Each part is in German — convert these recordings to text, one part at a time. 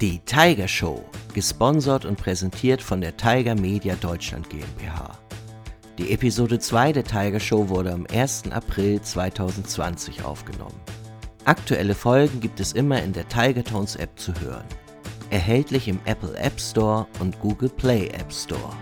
Die Tiger Show, gesponsert und präsentiert von der Tiger Media Deutschland GmbH. Die Episode 2 der Tiger Show wurde am 1. April 2020 aufgenommen. Aktuelle Folgen gibt es immer in der Tiger Tones App zu hören. Erhältlich im Apple App Store und Google Play App Store.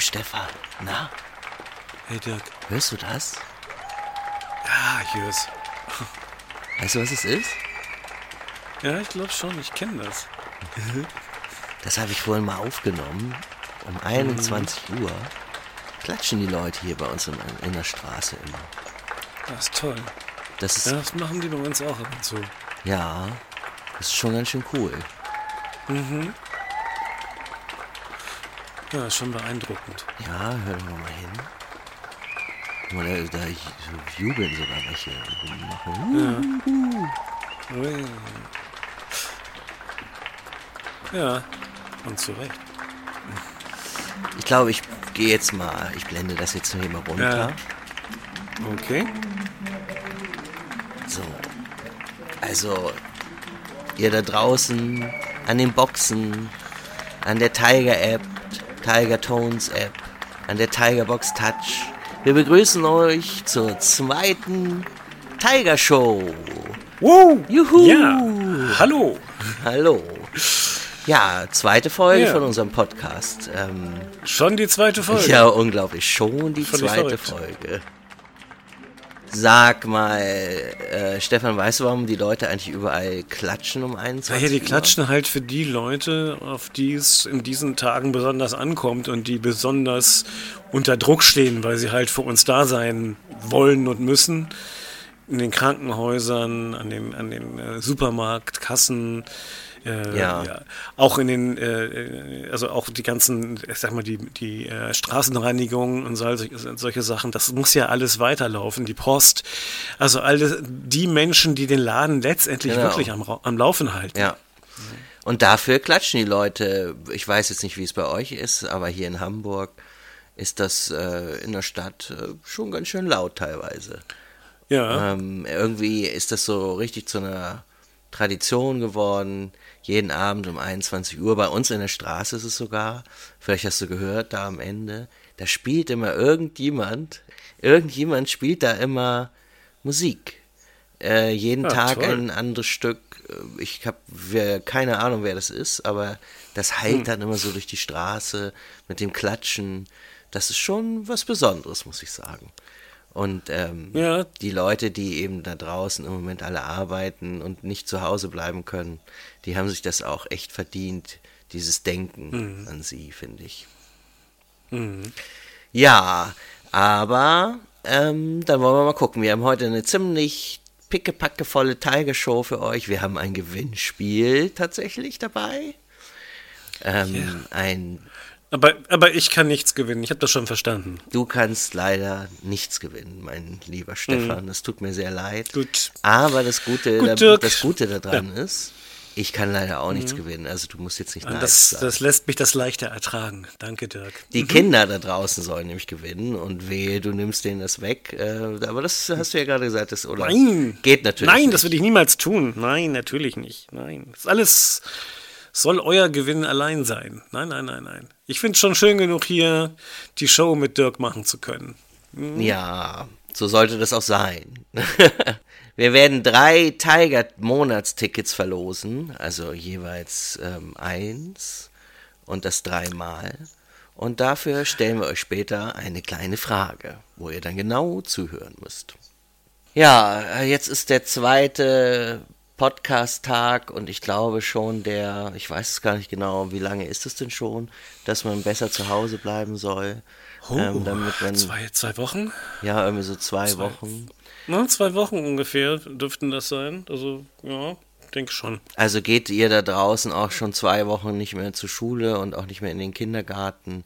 Stefan, na, Hey Dirk. hörst du das? Ja, ich hör's. Weißt du, was es ist? Ja, ich glaube schon, ich kenne das. Das habe ich vorhin mal aufgenommen. Um 21 Uhr klatschen die Leute hier bei uns in, in der Straße immer. Das ist toll. Das ist, Ja, ja. das machen die bei uns auch ab und zu. das ist schon ganz schön cool. Ja, ist schon beeindruckend. Ja, hör doch mal hin. Mal, da, da so jubeln sogar welche. Machen. Ja. Ja, und zu Recht. Ich glaube, ich gehe jetzt mal, ich blende das jetzt hier mal runter. Ja. Okay. So. Also, ihr da draußen an den Boxen, an der Tiger App, Tiger Tones App, an der Tiger Box Touch. Wir begrüßen euch zur zweiten Tiger Show. Wow! Juhu! Ja! Hallo! Hallo. Ja, zweite Folge Ja. von unserem Podcast. Ähm, Schon die zweite Folge. ja, unglaublich. Schon die Völlig zweite verrückt. Folge. Sag mal, äh, Stefan, weißt du, warum die Leute eigentlich überall klatschen um 21 Naja, die Uhr? klatschen halt für die Leute, auf die es in diesen Tagen besonders ankommt und die besonders unter Druck stehen, weil sie halt für uns da sein wollen und müssen. In den Krankenhäusern, an den, an den äh, Supermarktkassen, äh, Ja. auch in den, äh, äh, also auch die ganzen, ich sag mal, die, die äh, Straßenreinigung und solche, solche Sachen, das muss ja alles weiterlaufen, die Post. Also alle die Menschen, die den Laden letztendlich Genau. wirklich am, am Laufen halten. Ja. Und dafür klatschen die Leute. Ich weiß jetzt nicht, wie es bei euch ist, aber hier in Hamburg ist das äh, in der Stadt äh, schon ganz schön laut teilweise. Ja. Ähm, irgendwie ist das so richtig zu einer Tradition geworden. Jeden Abend um 21 Uhr. Bei uns in der Straße ist es sogar, vielleicht hast du gehört, da am Ende, da spielt immer irgendjemand, irgendjemand spielt da immer Musik. Äh, jeden Ah, Tag toll. ein anderes Stück. Äh, Ich habe keine Ahnung, wer das ist, aber das heilt Hm. dann immer so durch die Straße mit dem Klatschen. Das ist schon was Besonderes, muss ich sagen. Und ähm, Ja. die Leute, die eben da draußen im Moment alle arbeiten und nicht zu Hause bleiben können, die haben sich das auch echt verdient, dieses Denken Mhm. an sie, finde ich. Ja, aber ähm, dann wollen wir mal gucken. Wir haben heute eine ziemlich pickepackevolle Tiger-Show für euch. Wir haben ein Gewinnspiel tatsächlich dabei. Ähm, Ein, Aber, aber ich kann nichts gewinnen, ich habe das schon verstanden. du kannst leider nichts gewinnen, mein lieber Stefan. Das tut mir sehr leid. Mhm. Gut. Aber das Gute, Gut, da, das Gute daran ist, ich kann leider auch nichts gewinnen. Also du musst jetzt nicht nein Das, sagen. das lässt mich das leichter ertragen. Danke, Dirk. Die Kinder da draußen sollen nämlich gewinnen und wehe, du nimmst denen das weg. Äh, aber das hast du ja gerade gesagt, das oder Nein. geht natürlich. Nein, nicht. das würde ich niemals tun. Nein, natürlich nicht. Nein. Das ist alles soll euer Gewinn allein sein. Nein, nein, nein, nein. Ich finde es schon schön genug, hier die Show mit Dirk machen zu können. Ja, so sollte das auch sein. Wir werden drei Tiger-Monatstickets verlosen, also jeweils ähm, eins und das dreimal. Und dafür stellen wir euch später eine kleine Frage, wo ihr dann genau zuhören müsst. Ja, äh, jetzt ist der zweite Podcast-Tag und ich glaube schon der, ich weiß es gar nicht genau, wie lange ist es denn schon, dass man besser zu Hause bleiben soll. Oh, ähm, damit man, zwei, zwei Wochen? Ja, irgendwie so zwei, zwei Wochen. Na, zwei Wochen ungefähr dürften das sein. Also, ja, denke schon. Also geht ihr da draußen auch schon zwei Wochen nicht mehr zur Schule und auch nicht mehr in den Kindergarten.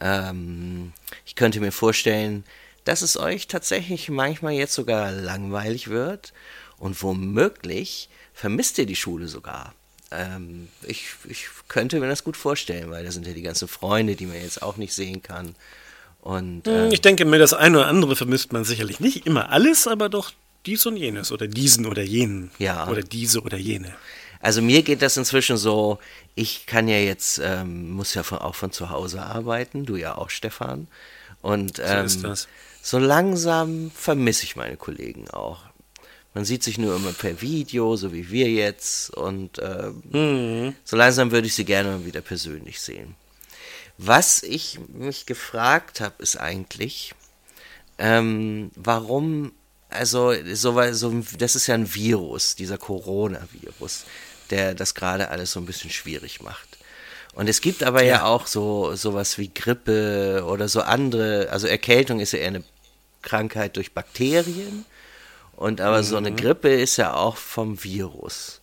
Ähm, ich könnte mir vorstellen, dass es euch tatsächlich manchmal jetzt sogar langweilig wird und womöglich vermisst ihr die Schule sogar. Ähm, ich, ich könnte mir das gut vorstellen, weil da sind ja die ganzen Freunde, die man jetzt auch nicht sehen kann. Und, hm, ähm, ich denke mir, das eine oder andere vermisst man sicherlich nicht immer alles, aber doch dies und jenes oder diesen oder jenen. Ja. Oder diese oder jene. Also mir geht das inzwischen so, ich kann ja jetzt, ähm, muss ja von, auch von zu Hause arbeiten, du ja auch, Stefan. Und ähm, so, so langsam vermisse ich meine Kollegen auch. Man sieht sich nur immer per Video, so wie wir jetzt. Und äh, mhm. so langsam würde ich sie gerne mal wieder persönlich sehen. Was ich mich gefragt habe, ist eigentlich, ähm, warum, also so, so, das ist ja ein Virus, dieser Coronavirus, der das gerade alles so ein bisschen schwierig macht. Und es gibt aber ja, ja auch so sowas wie Grippe oder so andere, also Erkältung ist ja eher eine Krankheit durch Bakterien und aber mhm. so eine mhm. Grippe ist ja auch vom Virus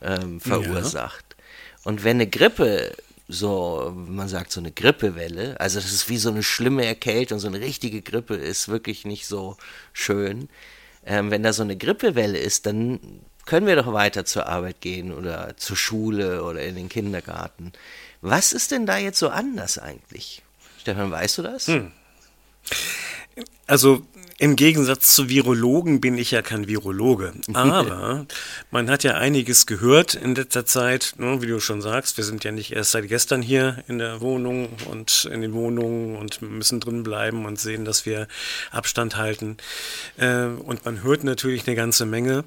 ähm, verursacht. Ja. Und wenn eine Grippe so, man sagt so eine Grippewelle, also das ist wie so eine schlimme Erkältung, so eine richtige Grippe ist wirklich nicht so schön. Ähm, wenn da so eine Grippewelle ist, dann können wir doch weiter zur Arbeit gehen oder zur Schule oder in den Kindergarten. Was ist denn da jetzt so anders eigentlich? Stefan, weißt du das? Hm. Also im Gegensatz zu Virologen bin ich ja kein Virologe. Aber man hat ja einiges gehört in letzter Zeit, ne, wie du schon sagst. Wir sind ja nicht erst seit gestern hier in der Wohnung und in den Wohnungen und müssen drin bleiben und sehen, dass wir Abstand halten. Äh, und man hört natürlich eine ganze Menge.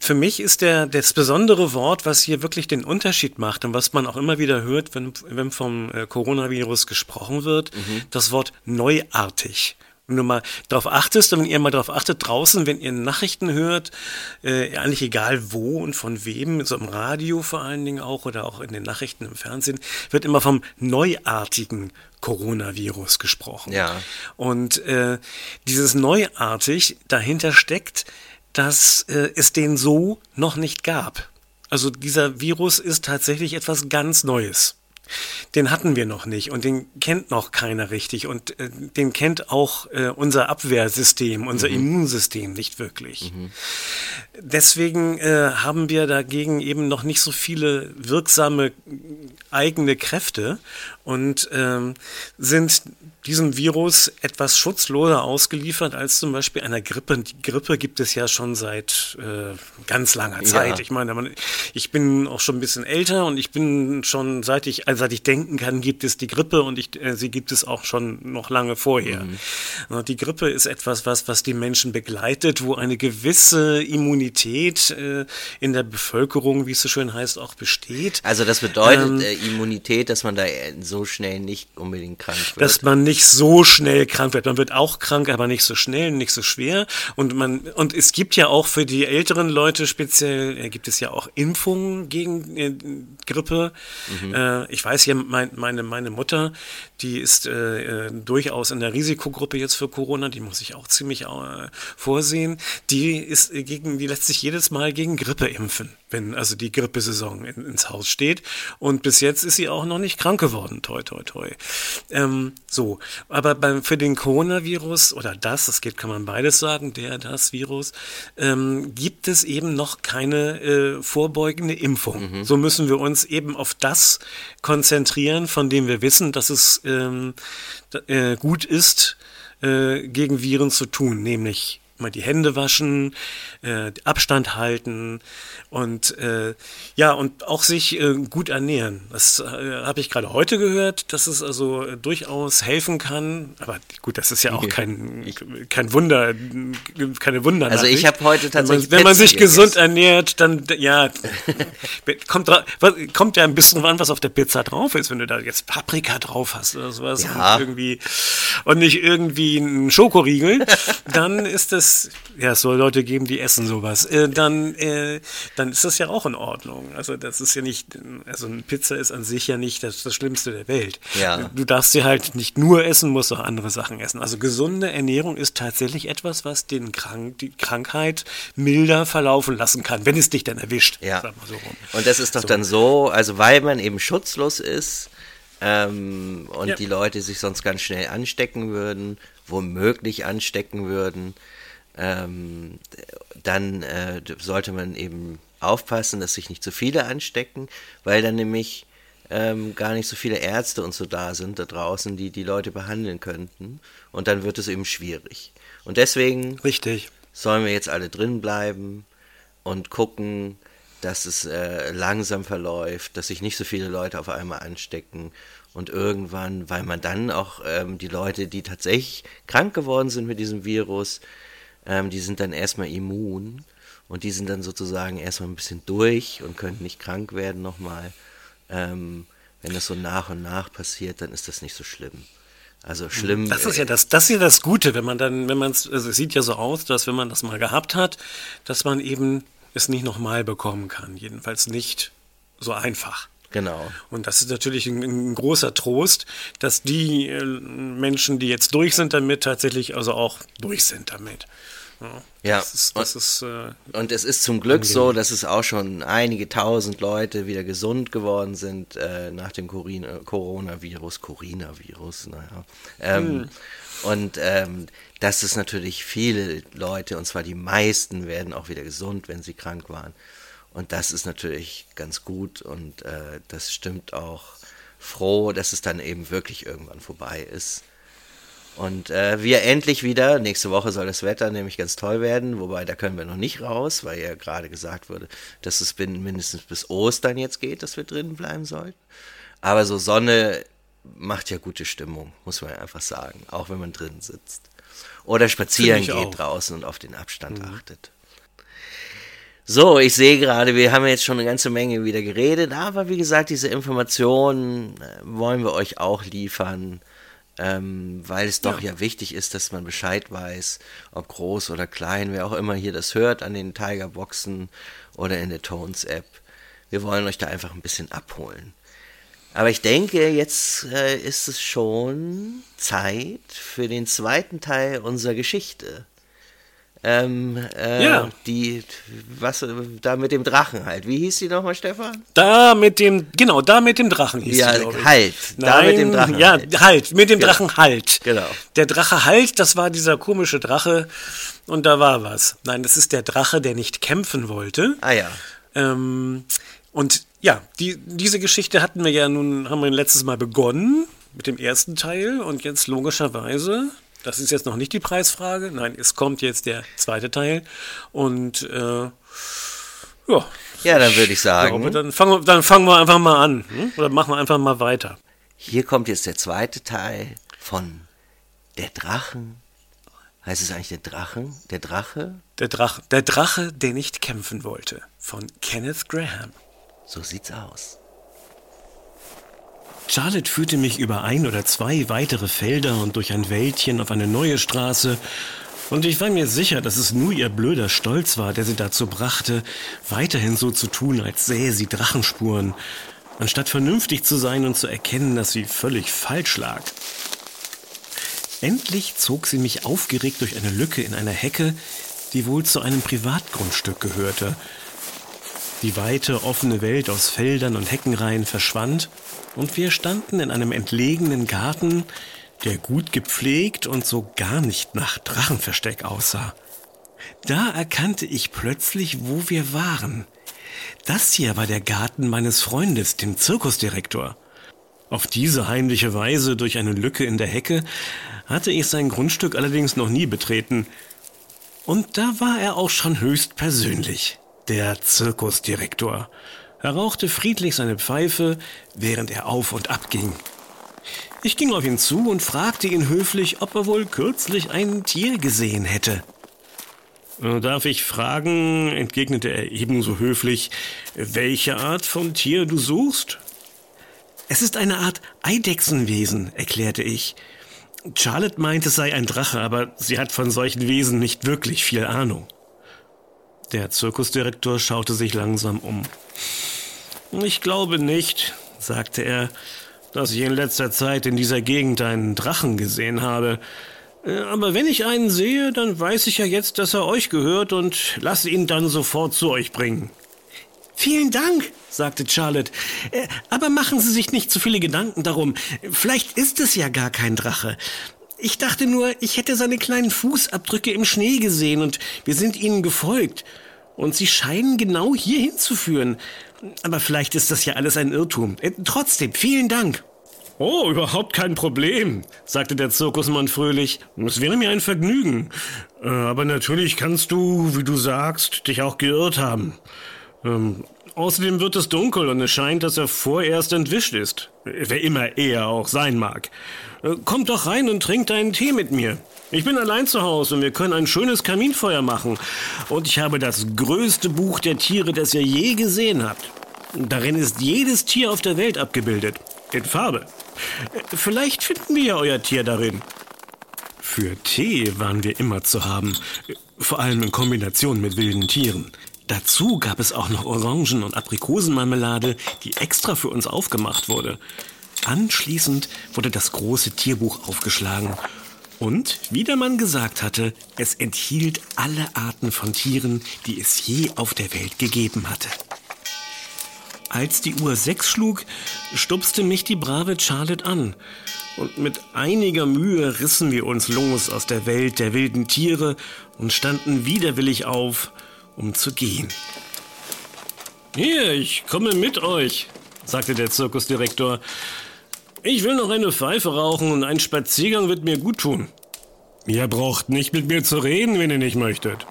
Für mich ist der, das besondere Wort, was hier wirklich den Unterschied macht und was man auch immer wieder hört, wenn, wenn vom äh, Coronavirus gesprochen wird, mhm. das Wort neuartig wenn du mal darauf achtest, wenn ihr mal darauf achtet, draußen, wenn ihr Nachrichten hört, äh, eigentlich egal wo und von wem, so im Radio vor allen Dingen auch oder auch in den Nachrichten im Fernsehen, wird immer vom neuartigen Coronavirus gesprochen. Ja. Und äh, dieses neuartig dahinter steckt, dass äh, es den so noch nicht gab. Also dieser Virus ist tatsächlich etwas ganz Neues. Den hatten wir noch nicht und den kennt noch keiner richtig und äh, den kennt auch äh, unser Abwehrsystem, unser mhm. Immunsystem nicht wirklich. Mhm. Deswegen äh, haben wir dagegen eben noch nicht so viele wirksame eigene Kräfte und ähm, sind diesem Virus etwas schutzloser ausgeliefert als zum Beispiel einer Grippe. Die Grippe gibt es ja schon seit äh, ganz langer Zeit. Ja. Ich meine, ich bin auch schon ein bisschen älter und ich bin schon, seit ich, also seit ich denken kann, gibt es die Grippe und ich, äh, sie gibt es auch schon noch lange vorher. Mhm. Die Grippe ist etwas, was, was die Menschen begleitet, wo eine gewisse Immunität äh, in der Bevölkerung, wie es so schön heißt, auch besteht. Also das bedeutet ähm, äh, Immunität, dass man da so schnell nicht unbedingt krank wird. Dass man nicht so schnell krank wird. Man wird auch krank, aber nicht so schnell, nicht so schwer. Und man, und es gibt ja auch für die älteren Leute speziell, äh, gibt es ja auch Impfungen gegen äh, Grippe. Mhm. Äh, ich weiß ja, mein, meine, meine Mutter, die ist äh, äh, durchaus in der Risikogruppe jetzt für Corona, die muss ich auch ziemlich äh, vorsehen. Die ist gegen, die lässt sich jedes Mal gegen Grippe impfen wenn also die Grippesaison in, ins Haus steht. Und bis jetzt ist sie auch noch nicht krank geworden, toi, toi, toi. Ähm, so, aber beim, für den Coronavirus oder das, das geht, kann man beides sagen, der, das Virus, ähm, gibt es eben noch keine äh, vorbeugende Impfung. Mhm. So müssen wir uns eben auf das konzentrieren, von dem wir wissen, dass es ähm, äh, gut ist, äh, gegen Viren zu tun, nämlich mal die Hände waschen, äh, Abstand halten und äh, ja und auch sich äh, gut ernähren. Das äh, habe ich gerade heute gehört, dass es also äh, durchaus helfen kann. Aber gut, das ist ja auch kein kein Wunder, keine Wunder. Also ich habe heute tatsächlich, wenn man, wenn man sich gesund ernährt, dann ja kommt kommt ja ein bisschen an, was auf der Pizza drauf ist. Wenn du da jetzt Paprika drauf hast oder sowas ja. und irgendwie und nicht irgendwie ein Schokoriegel, dann ist das ja es soll Leute geben, die essen sowas. Äh, dann äh, dann ist das ja auch in Ordnung. Also das ist ja nicht, also eine Pizza ist an sich ja nicht das, das Schlimmste der Welt. Ja. Du darfst sie halt nicht nur essen, musst auch andere Sachen essen. Also gesunde Ernährung ist tatsächlich etwas, was den Krank, die Krankheit milder verlaufen lassen kann, wenn es dich dann erwischt. Ja. So und das ist doch so. dann so, also weil man eben schutzlos ist ähm, und ja. die Leute sich sonst ganz schnell anstecken würden, womöglich anstecken würden, ähm, dann äh, sollte man eben aufpassen, dass sich nicht zu viele anstecken, weil dann nämlich ähm, gar nicht so viele Ärzte und so da sind da draußen, die die Leute behandeln könnten. Und dann wird es eben schwierig. Und deswegen Richtig. sollen wir jetzt alle drin bleiben und gucken, dass es äh, langsam verläuft, dass sich nicht so viele Leute auf einmal anstecken und irgendwann, weil man dann auch ähm, die Leute, die tatsächlich krank geworden sind mit diesem Virus, ähm, die sind dann erstmal immun und die sind dann sozusagen erstmal ein bisschen durch und können nicht krank werden nochmal. Ähm, wenn das so nach und nach passiert, dann ist das nicht so schlimm. Also schlimm. Das ist ja das, das ist ja das Gute, wenn man dann, wenn man es, also es sieht ja so aus, dass wenn man das mal gehabt hat, dass man eben es nicht nochmal bekommen kann. Jedenfalls nicht so einfach. Genau. Und das ist natürlich ein, ein, großer Trost, dass die äh, Menschen, die jetzt durch sind damit, tatsächlich also auch durch sind damit. Ja. ja. Das ist, das und, ist, äh, und es ist zum Glück angenehm. so, dass es auch schon einige tausend Leute wieder gesund geworden sind äh, nach dem Coronavirus. Coronavirus, naja. Ähm, hm. Und ähm, dass es natürlich viele Leute, und zwar die meisten, werden auch wieder gesund, wenn sie krank waren. Und das ist natürlich ganz gut und äh, das stimmt auch froh, dass es dann eben wirklich irgendwann vorbei ist. Und äh, wir endlich wieder, nächste Woche soll das Wetter nämlich ganz toll werden, wobei da können wir noch nicht raus, weil ja gerade gesagt wurde, dass es mindestens bis Ostern jetzt geht, dass wir drinnen bleiben sollten. Aber so Sonne macht ja gute Stimmung, muss man einfach sagen, auch wenn man drinnen sitzt. Oder spazieren geht auch. draußen und auf den Abstand mhm. achtet. So, ich sehe gerade, wir haben jetzt schon eine ganze Menge wieder geredet, aber wie gesagt, diese Informationen äh, wollen wir euch auch liefern ähm, weil es doch ja. ja. wichtig ist, dass man Bescheid weiß, ob groß oder klein, wer auch immer hier das hört an den Tiger-Boxen oder in der Tones-App. Wir wollen euch da einfach ein bisschen abholen. Aber ich denke, jetzt äh, ist es schon Zeit für den zweiten Teil unserer Geschichte. Ähm, äh, ja. Die, was, da mit dem Drachen halt. Wie hieß die nochmal, Stefan? Da mit dem, genau, da mit dem Drachen hieß ja, die, halt. Nein, da mit dem Drachen. Ja, halt, halt mit dem genau. Drachen halt. Genau. Der Drache halt, das war dieser komische Drache und da war was. Nein, das ist der Drache, der nicht kämpfen wollte. Ah ja. Ähm, und ja, die, diese Geschichte hatten wir ja nun, haben wir letztes Mal begonnen mit dem ersten Teil und jetzt logischerweise das ist jetzt noch nicht die Preisfrage. Nein, es kommt jetzt der zweite Teil. Und äh, ja. Ja, dann würde ich sagen. Glaube, dann, fangen, dann fangen wir einfach mal an. Hm? Oder machen wir einfach mal weiter. Hier kommt jetzt der zweite Teil von Der Drachen. Heißt es eigentlich der Drachen? Der Drache? Der Drache, der Drache, der nicht kämpfen wollte. Von Kenneth Graham. So sieht's aus. Charlotte führte mich über ein oder zwei weitere Felder und durch ein Wäldchen auf eine neue Straße, und ich war mir sicher, dass es nur ihr blöder Stolz war, der sie dazu brachte, weiterhin so zu tun, als sähe sie Drachenspuren, anstatt vernünftig zu sein und zu erkennen, dass sie völlig falsch lag. Endlich zog sie mich aufgeregt durch eine Lücke in einer Hecke, die wohl zu einem Privatgrundstück gehörte, die weite, offene Welt aus Feldern und Heckenreihen verschwand, und wir standen in einem entlegenen Garten, der gut gepflegt und so gar nicht nach Drachenversteck aussah. Da erkannte ich plötzlich, wo wir waren. Das hier war der Garten meines Freundes, dem Zirkusdirektor. Auf diese heimliche Weise durch eine Lücke in der Hecke hatte ich sein Grundstück allerdings noch nie betreten. Und da war er auch schon höchst persönlich, der Zirkusdirektor. Er rauchte friedlich seine Pfeife, während er auf und ab ging. Ich ging auf ihn zu und fragte ihn höflich, ob er wohl kürzlich ein Tier gesehen hätte. Äh, darf ich fragen, entgegnete er ebenso höflich, welche Art von Tier du suchst? Es ist eine Art Eidechsenwesen, erklärte ich. Charlotte meint, es sei ein Drache, aber sie hat von solchen Wesen nicht wirklich viel Ahnung. Der Zirkusdirektor schaute sich langsam um. Ich glaube nicht, sagte er, dass ich in letzter Zeit in dieser Gegend einen Drachen gesehen habe. Äh, aber wenn ich einen sehe, dann weiß ich ja jetzt, dass er euch gehört und lasse ihn dann sofort zu euch bringen. Vielen Dank, sagte Charlotte. Äh, aber machen Sie sich nicht zu viele Gedanken darum. Vielleicht ist es ja gar kein Drache. Ich dachte nur, ich hätte seine kleinen Fußabdrücke im Schnee gesehen und wir sind ihnen gefolgt. Und sie scheinen genau hier hinzuführen. Aber vielleicht ist das ja alles ein Irrtum. Äh, trotzdem, vielen Dank. Oh, überhaupt kein Problem, sagte der Zirkusmann fröhlich. Es wäre mir ein Vergnügen. Äh, aber natürlich kannst du, wie du sagst, dich auch geirrt haben. Ähm, außerdem wird es dunkel und es scheint, dass er vorerst entwischt ist. Wer immer er auch sein mag. Äh, kommt doch rein und trinkt einen Tee mit mir. Ich bin allein zu Hause und wir können ein schönes Kaminfeuer machen. Und ich habe das größte Buch der Tiere, das ihr je gesehen habt. Darin ist jedes Tier auf der Welt abgebildet. In Farbe. Äh, vielleicht finden wir ja euer Tier darin. Für Tee waren wir immer zu haben. Vor allem in Kombination mit wilden Tieren. Dazu gab es auch noch Orangen- und Aprikosenmarmelade, die extra für uns aufgemacht wurde. Anschließend wurde das große Tierbuch aufgeschlagen. Und, wie der Mann gesagt hatte, es enthielt alle Arten von Tieren, die es je auf der Welt gegeben hatte. Als die Uhr sechs schlug, stupste mich die brave Charlotte an. Und mit einiger Mühe rissen wir uns los aus der Welt der wilden Tiere und standen widerwillig auf, um zu gehen. Hier, ich komme mit euch, sagte der Zirkusdirektor. Ich will noch eine Pfeife rauchen und ein Spaziergang wird mir gut tun. Ihr braucht nicht mit mir zu reden, wenn ihr nicht möchtet.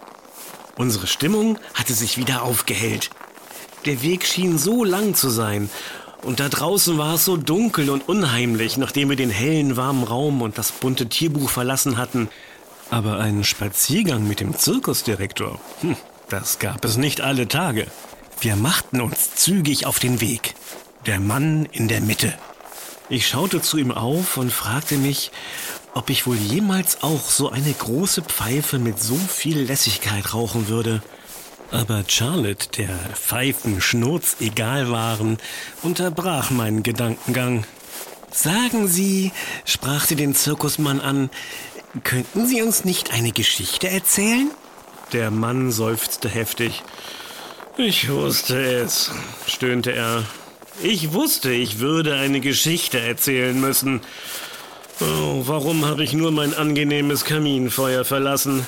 Unsere Stimmung hatte sich wieder aufgehellt. Der Weg schien so lang zu sein, und da draußen war es so dunkel und unheimlich, nachdem wir den hellen, warmen Raum und das bunte Tierbuch verlassen hatten. Aber einen Spaziergang mit dem Zirkusdirektor, hm, das gab es nicht alle Tage. Wir machten uns zügig auf den Weg. Der Mann in der Mitte. Ich schaute zu ihm auf und fragte mich, ob ich wohl jemals auch so eine große Pfeife mit so viel Lässigkeit rauchen würde. Aber Charlotte, der Pfeifen schnurz egal waren, unterbrach meinen Gedankengang. Sagen Sie, sprach sie den Zirkusmann an, könnten Sie uns nicht eine Geschichte erzählen? Der Mann seufzte heftig. Ich wusste es, stöhnte er. Ich wusste, ich würde eine Geschichte erzählen müssen. Oh, warum habe ich nur mein angenehmes Kaminfeuer verlassen?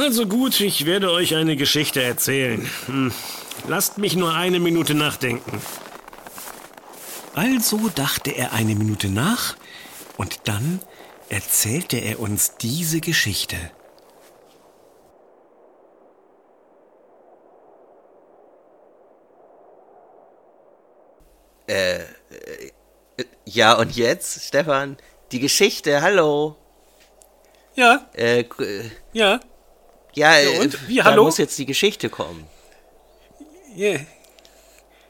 Also gut, ich werde euch eine Geschichte erzählen. Hm. Lasst mich nur eine Minute nachdenken. Also dachte er eine Minute nach und dann erzählte er uns diese Geschichte. Ja, und jetzt, Stefan, die Geschichte, hallo. Ja. Äh, äh ja. Ja, ja und? Wie, hallo? muss jetzt die Geschichte kommen. Yeah.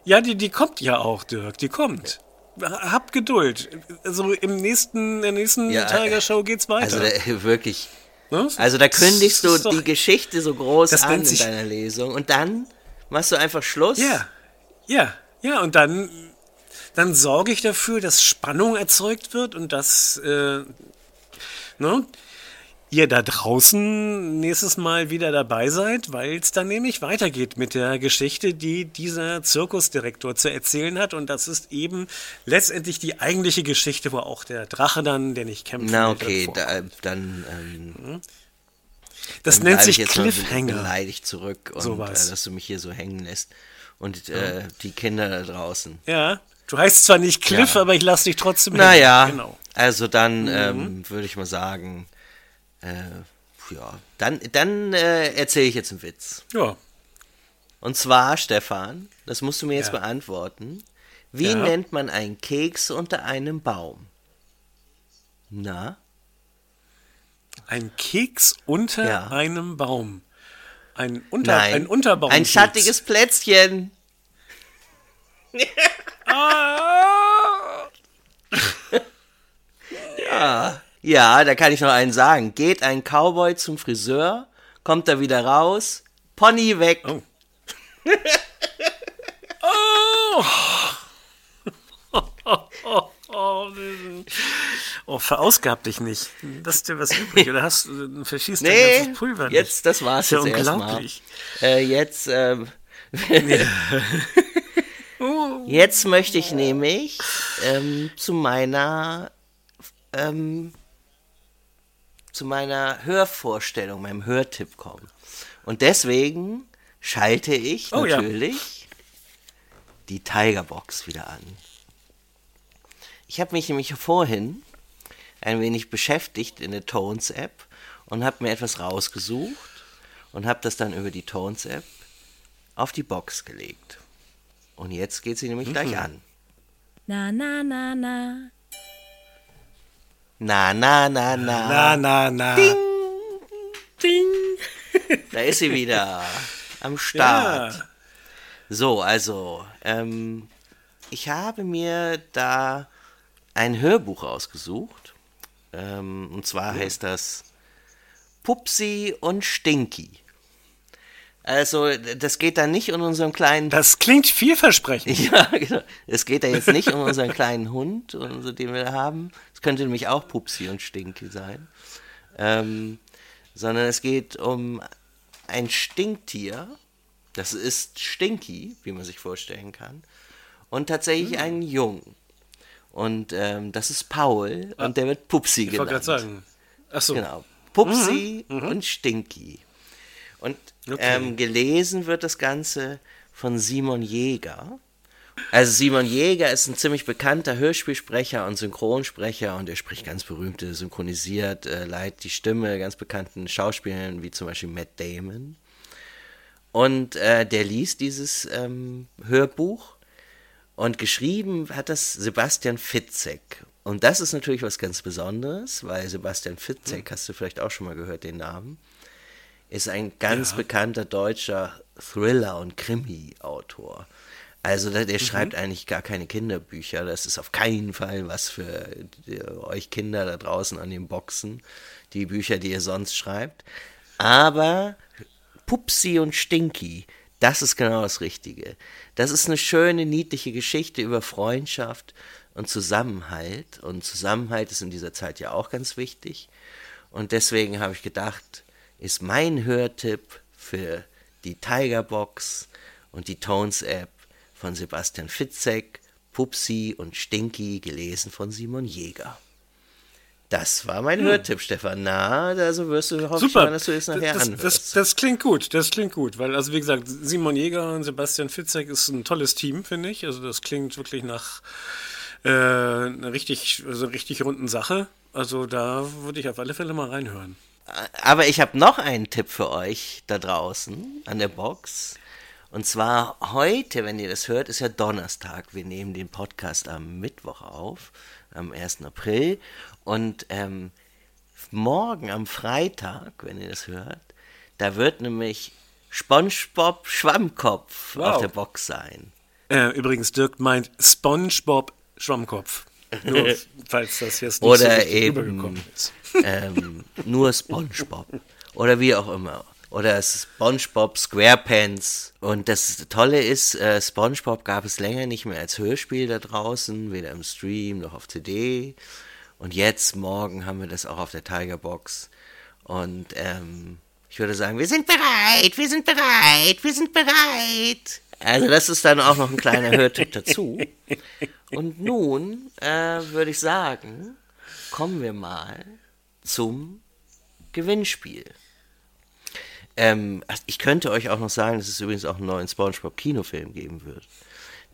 Ja, die, die kommt ja auch, Dirk, die kommt. Habt Geduld. Also im nächsten, der nächsten ja, Tiger Show geht's weiter. Also da, wirklich. Was? Also da kündigst du die Geschichte so groß an in deiner Lesung und dann machst du einfach Schluss. Ja, ja, ja und dann dann sorge ich dafür, dass Spannung erzeugt wird und dass äh, ne, ihr da draußen nächstes Mal wieder dabei seid, weil es dann nämlich weitergeht mit der Geschichte, die dieser Zirkusdirektor zu erzählen hat. Und das ist eben letztendlich die eigentliche Geschichte, wo auch der Drache dann, der nicht kämpft. Na okay, da, dann. Ähm, mhm. das dann nennt sich Cliffhanger. Beleidigt zurück und so äh, dass du mich hier so hängen lässt. Und äh, die Kinder da draußen. Ja, Du heißt zwar nicht Cliff, ja. aber ich lasse dich trotzdem Naja, genau. also dann mhm. ähm, würde ich mal sagen, äh, ja, dann, dann äh, erzähle ich jetzt einen Witz. Ja. Und zwar, Stefan, das musst du mir jetzt Ja. beantworten. Wie Ja. nennt man einen Keks unter einem Baum? Na? Ein Keks unter einem Baum. Ein, unter, Nein. ein Unterbaum. Ein schattiges Plätzchen. Ja. Ja, da kann ich noch einen sagen. Geht ein Cowboy zum Friseur, kommt er wieder raus, Pony weg. Oh. Oh. Oh, oh, verausgab dich nicht. Das ist dir was übrig. Oder hast du verschießt dein nee, ganzes Pulver nicht? jetzt, das war's ist ja jetzt erstmal. unglaublich. Äh, jetzt, ähm, jetzt möchte ich nämlich ähm, zu meiner, ähm, zu meiner Hörvorstellung, meinem Hörtipp kommen. Und deswegen schalte ich Oh ja. natürlich die Tigerbox wieder an. Ich habe mich nämlich vorhin ein wenig beschäftigt in der Tones-App und habe mir etwas rausgesucht und habe das dann über die Tones-App auf die Box gelegt. Und jetzt geht sie nämlich Mhm. gleich an. Na, na, na, na. Na, na, na, na. Na, na, na. Ding. Ding. Da ist sie wieder am Start. Ja. So, also, ähm, ich habe mir da ein Hörbuch ausgesucht. Ähm, und zwar heißt das Pupsi und Stinky. Also, das geht da nicht um unseren kleinen Das klingt vielversprechend. Ja, genau. Es geht ja jetzt nicht um unseren kleinen Hund, den wir da haben. Es könnte nämlich auch Pupsi und Stinky sein. Ähm, sondern es geht um ein Stinktier. Das ist Stinky, wie man sich vorstellen kann. Und tatsächlich einen Jungen. Und ähm, das ist Paul und der wird Pupsi Ich wollte genannt. gerade sagen. Achso. Genau. Pupsi und Stinky. Und Okay. ähm, gelesen wird das Ganze von Simon Jäger. Also Simon Jäger ist ein ziemlich bekannter Hörspielsprecher und Synchronsprecher und er spricht ganz berühmte, synchronisiert, äh, leiht die Stimme ganz bekannten Schauspielern wie zum Beispiel Matt Damon. Und äh, der liest dieses ähm, Hörbuch und geschrieben hat das Sebastian Fitzek. Und das ist natürlich was ganz Besonderes, weil Sebastian Fitzek, hast du vielleicht auch schon mal gehört, den Namen, ist ein ganz bekannter deutscher Thriller- und Krimi-Autor. Also der, der schreibt eigentlich gar keine Kinderbücher. Das ist auf keinen Fall was für die, euch Kinder da draußen an den Boxen, die Bücher, die ihr sonst schreibt. Aber Pupsi und Stinky, das ist genau das Richtige. Das ist eine schöne, niedliche Geschichte über Freundschaft und Zusammenhalt. Und Zusammenhalt ist in dieser Zeit ja auch ganz wichtig. Und deswegen habe ich gedacht, ist mein Hörtipp für die Tigerbox und die Tones App von Sebastian Fitzek, Pupsi und Stinky, gelesen von Simon Jäger. Das war mein Hörtipp, Stefan. Na, also wirst du hoffe ich Super. mal, dass du es nachher das, anhörst. das, das klingt gut, das klingt gut, weil also wie gesagt, Simon Jäger und Sebastian Fitzek ist ein tolles Team, finde ich. Also das klingt wirklich nach äh, einer richtig, also richtig runden Sache. Also da würde ich auf alle Fälle mal reinhören. Aber ich habe noch einen Tipp für euch da draußen an der Box. Und zwar heute, wenn ihr das hört, ist ja Donnerstag. Wir nehmen den Podcast am Mittwoch auf, am 1. April. Und ähm, morgen am Freitag, wenn ihr das hört, da wird nämlich SpongeBob Schwammkopf Wow. auf der Box sein. Äh, übrigens, Dirk meint SpongeBob Schwammkopf. Nur falls das jetzt nicht Oder so eben- rübergekommen ist. Ähm, nur SpongeBob. Oder wie auch immer. Oder SpongeBob SquarePants. Und das Tolle ist, äh, SpongeBob gab es länger nicht mehr als Hörspiel da draußen, weder im Stream noch auf CD. Und jetzt, morgen, haben wir das auch auf der Tigerbox. Und ähm, ich würde sagen, wir sind bereit, wir sind bereit, wir sind bereit. Also das ist dann auch noch ein kleiner Hörtipp dazu. Und nun äh, würde ich sagen, kommen wir mal zum Gewinnspiel. Ähm, ich könnte euch auch noch sagen, dass es übrigens auch einen neuen SpongeBob-Kinofilm geben wird.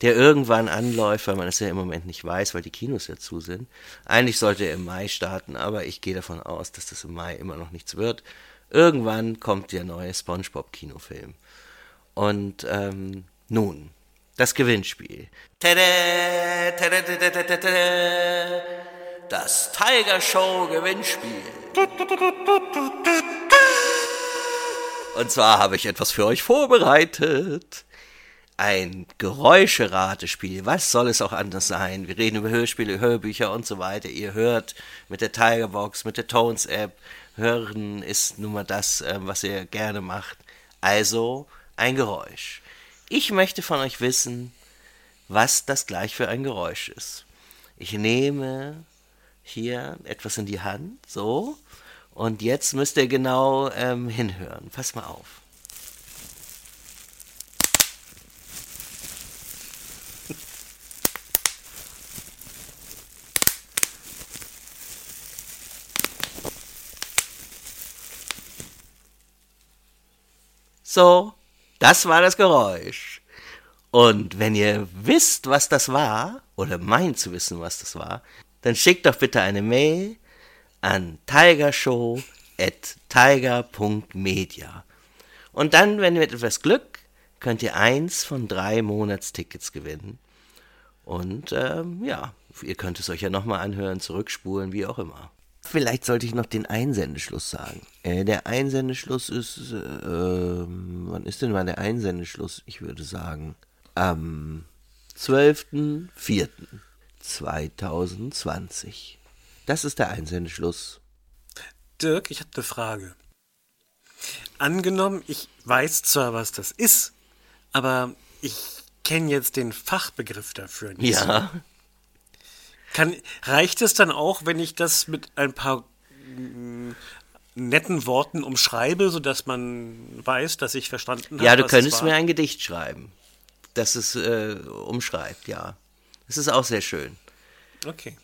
Der irgendwann anläuft, weil man es ja im Moment nicht weiß, weil die Kinos ja zu sind. Eigentlich sollte er im Mai starten, aber ich gehe davon aus, dass das im Mai immer noch nichts wird. Irgendwann kommt der neue SpongeBob-Kinofilm. Und ähm, nun, das Gewinnspiel. Tada, tada, tada. Das Tiger Show Gewinnspiel. Und zwar habe ich etwas für euch vorbereitet. Ein Geräuscheratespiel. Was soll es auch anders sein? Wir reden über Hörspiele, Hörbücher und so weiter. Ihr hört mit der Tigerbox, mit der Tones App. Hören ist nun mal das, ähm, was ihr gerne macht. Also ein Geräusch. Ich möchte von euch wissen, was das gleich für ein Geräusch ist. Ich nehme hier etwas in die Hand, so, und jetzt müsst ihr genau ähm, hinhören. Pass mal auf. So, das war das Geräusch. Und wenn ihr wisst, was das war, oder meint zu wissen, was das war, dann schickt doch bitte eine Mail an tigershow.tiger.media. Und dann, wenn ihr mit etwas Glück, könnt ihr eins von drei Monatstickets gewinnen. Und ähm, ja, ihr könnt es euch ja nochmal anhören, zurückspulen, wie auch immer. Vielleicht sollte ich noch den Einsendeschluss sagen. Äh, der Einsendeschluss ist, äh, wann ist denn mal der Einsendeschluss? Ich würde sagen, am 12.04.2020. Das ist der Einsendeschluss. Dirk, ich habe eine Frage. Angenommen, ich weiß zwar, was das ist, aber ich kenne jetzt den Fachbegriff dafür nicht. Ja. Kann, reicht es dann auch, wenn ich das mit ein paar mm, netten Worten umschreibe, sodass man weiß, dass ich verstanden habe? Ja, du könntest mir ein Gedicht schreiben, das es äh, umschreibt, ja. Das ist auch sehr schön. Okay.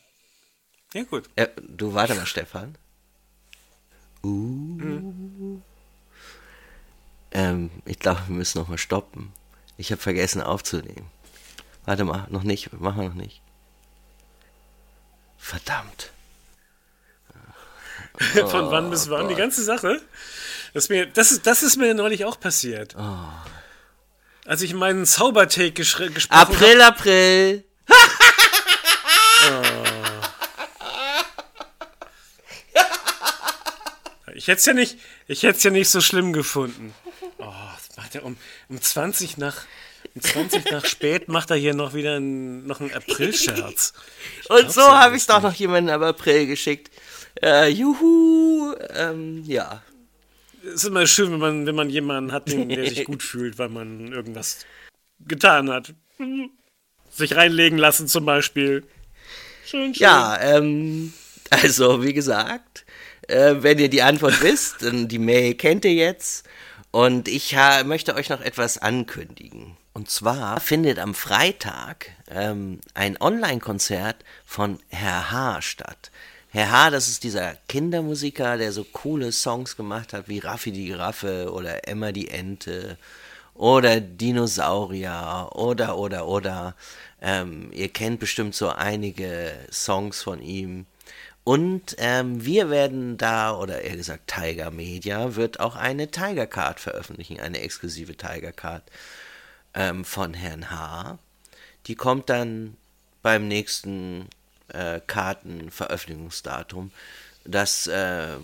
Ja, gut. Äh, du, warte mal, Stefan. Uh. Ähm, ich glaube, wir müssen noch mal stoppen. Ich habe vergessen aufzunehmen. Warte mal, noch nicht, machen wir noch nicht. Verdammt. Von wann bis wann? Die ganze Sache? Das, mir, das, ist, das ist mir neulich auch passiert. Als ich meinen Zaubertake gesprochen habe. April, April. Ich hätte es ja nicht, ich hätte es ja nicht so schlimm gefunden. Oh, das macht er um, um 20 nach, um 20 nach spät macht er hier noch wieder einen, noch einen April-Scherz. Und so habe ich doch noch jemanden am April geschickt. Äh, juhu. Ähm, ja. Es ist immer schön, wenn man, wenn man jemanden hat, den, der sich gut fühlt, weil man irgendwas getan hat. Sich reinlegen lassen zum Beispiel. Schön, schön. Ja, ähm, also wie gesagt, äh, wenn ihr die Antwort wisst, die Mail kennt ihr jetzt. Und ich möchte euch noch etwas ankündigen. Und zwar findet am Freitag ähm, ein Online-Konzert von Herr H. statt. Herr H., das ist dieser Kindermusiker, der so coole Songs gemacht hat wie Raffi die Giraffe oder Emma die Ente oder Dinosaurier oder oder oder. Ähm, ihr kennt bestimmt so einige Songs von ihm. Und ähm, wir werden da, oder eher gesagt Tiger Media, wird auch eine Tiger Card veröffentlichen, eine exklusive Tiger Card ähm, von Herrn H. Die kommt dann beim nächsten äh, Kartenveröffentlichungsdatum. Das äh,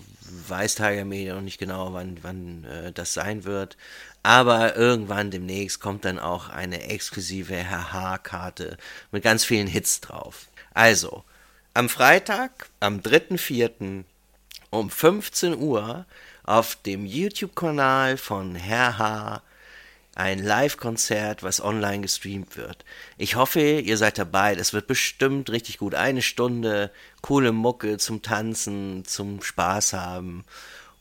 weiß Tiger Media noch nicht genau, wann, wann äh, das sein wird. Aber irgendwann demnächst kommt dann auch eine exklusive Herr H-Karte mit ganz vielen Hits drauf. Also, am Freitag, am 3.4. um 15 Uhr auf dem YouTube-Kanal von Herr H ein Live-Konzert, was online gestreamt wird. Ich hoffe, ihr seid dabei. Das wird bestimmt richtig gut. Eine Stunde coole Mucke zum Tanzen, zum Spaß haben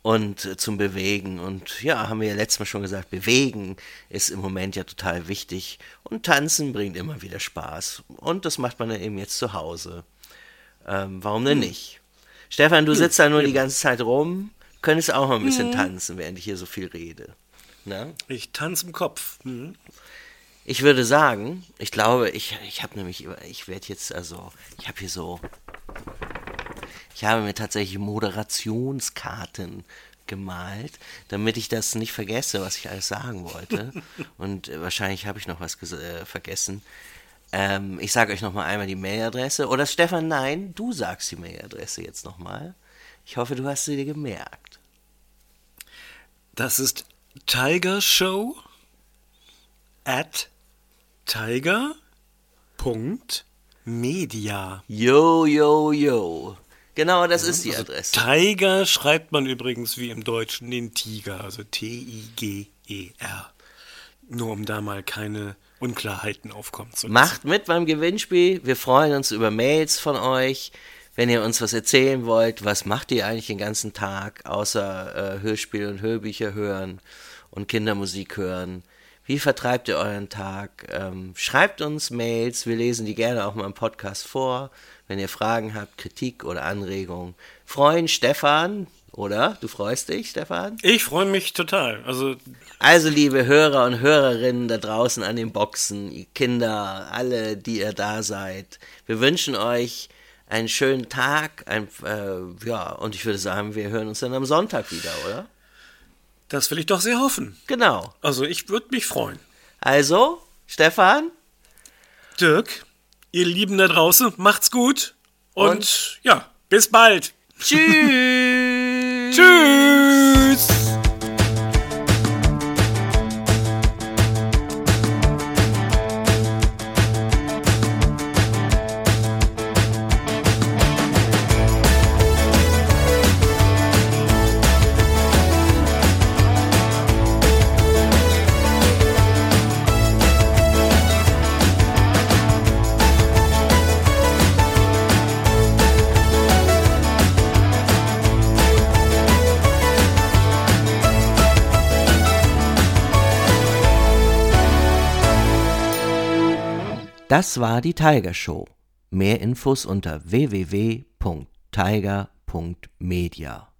und äh, zum Bewegen. Und ja, haben wir ja letztes Mal schon gesagt, bewegen ist im Moment ja total wichtig. Und tanzen bringt immer wieder Spaß. Und das macht man dann eben jetzt zu Hause. Ähm, warum denn nicht? Stefan, du sitzt da nur die ganze Zeit rum. Könntest auch mal ein bisschen tanzen, während ich hier so viel rede. Na? Ich tanze im Kopf. Mhm. Ich würde sagen, ich glaube, ich, ich habe nämlich, ich werde jetzt, also, ich habe hier so, ich habe mir tatsächlich Moderationskarten gemalt, damit ich das nicht vergesse, was ich alles sagen wollte. Und äh, wahrscheinlich habe ich noch was äh, vergessen. Ähm, ich sage euch nochmal einmal die Mailadresse. Oder Stefan, nein, du sagst die Mailadresse jetzt nochmal. Ich hoffe, du hast sie dir gemerkt. Das ist Tiger Show at tiger.media. Yo, yo, yo. Genau, das ja, ist die also Adresse. Tiger schreibt man übrigens wie im Deutschen den Tiger, also T-I-G-E-R. Nur um da mal keine Unklarheiten aufkommen zu lassen. Macht mit beim Gewinnspiel. Wir freuen uns über Mails von euch. Wenn ihr uns was erzählen wollt, was macht ihr eigentlich den ganzen Tag, außer äh, Hörspiele und Hörbücher hören und Kindermusik hören? Wie vertreibt ihr euren Tag? Ähm, schreibt uns Mails, wir lesen die gerne auch mal im Podcast vor. Wenn ihr Fragen habt, Kritik oder Anregungen. Freuen Stefan, oder? Du freust dich, Stefan? Ich freue mich total. Also, also, liebe Hörer und Hörerinnen da draußen an den Boxen, Kinder, alle, die ihr da seid, wir wünschen euch einen schönen Tag. Ein, äh, ja, und ich würde sagen, wir hören uns dann am Sonntag wieder, oder? Das will ich doch sehr hoffen. Genau. Also, ich würde mich freuen. Also, Stefan? Dirk? Ihr Lieben da draußen, macht's gut. Und, und ja, bis bald. Tschüss. Tschüss. Das war die Tiger Show. Mehr Infos unter www.tiger.media.